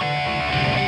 Música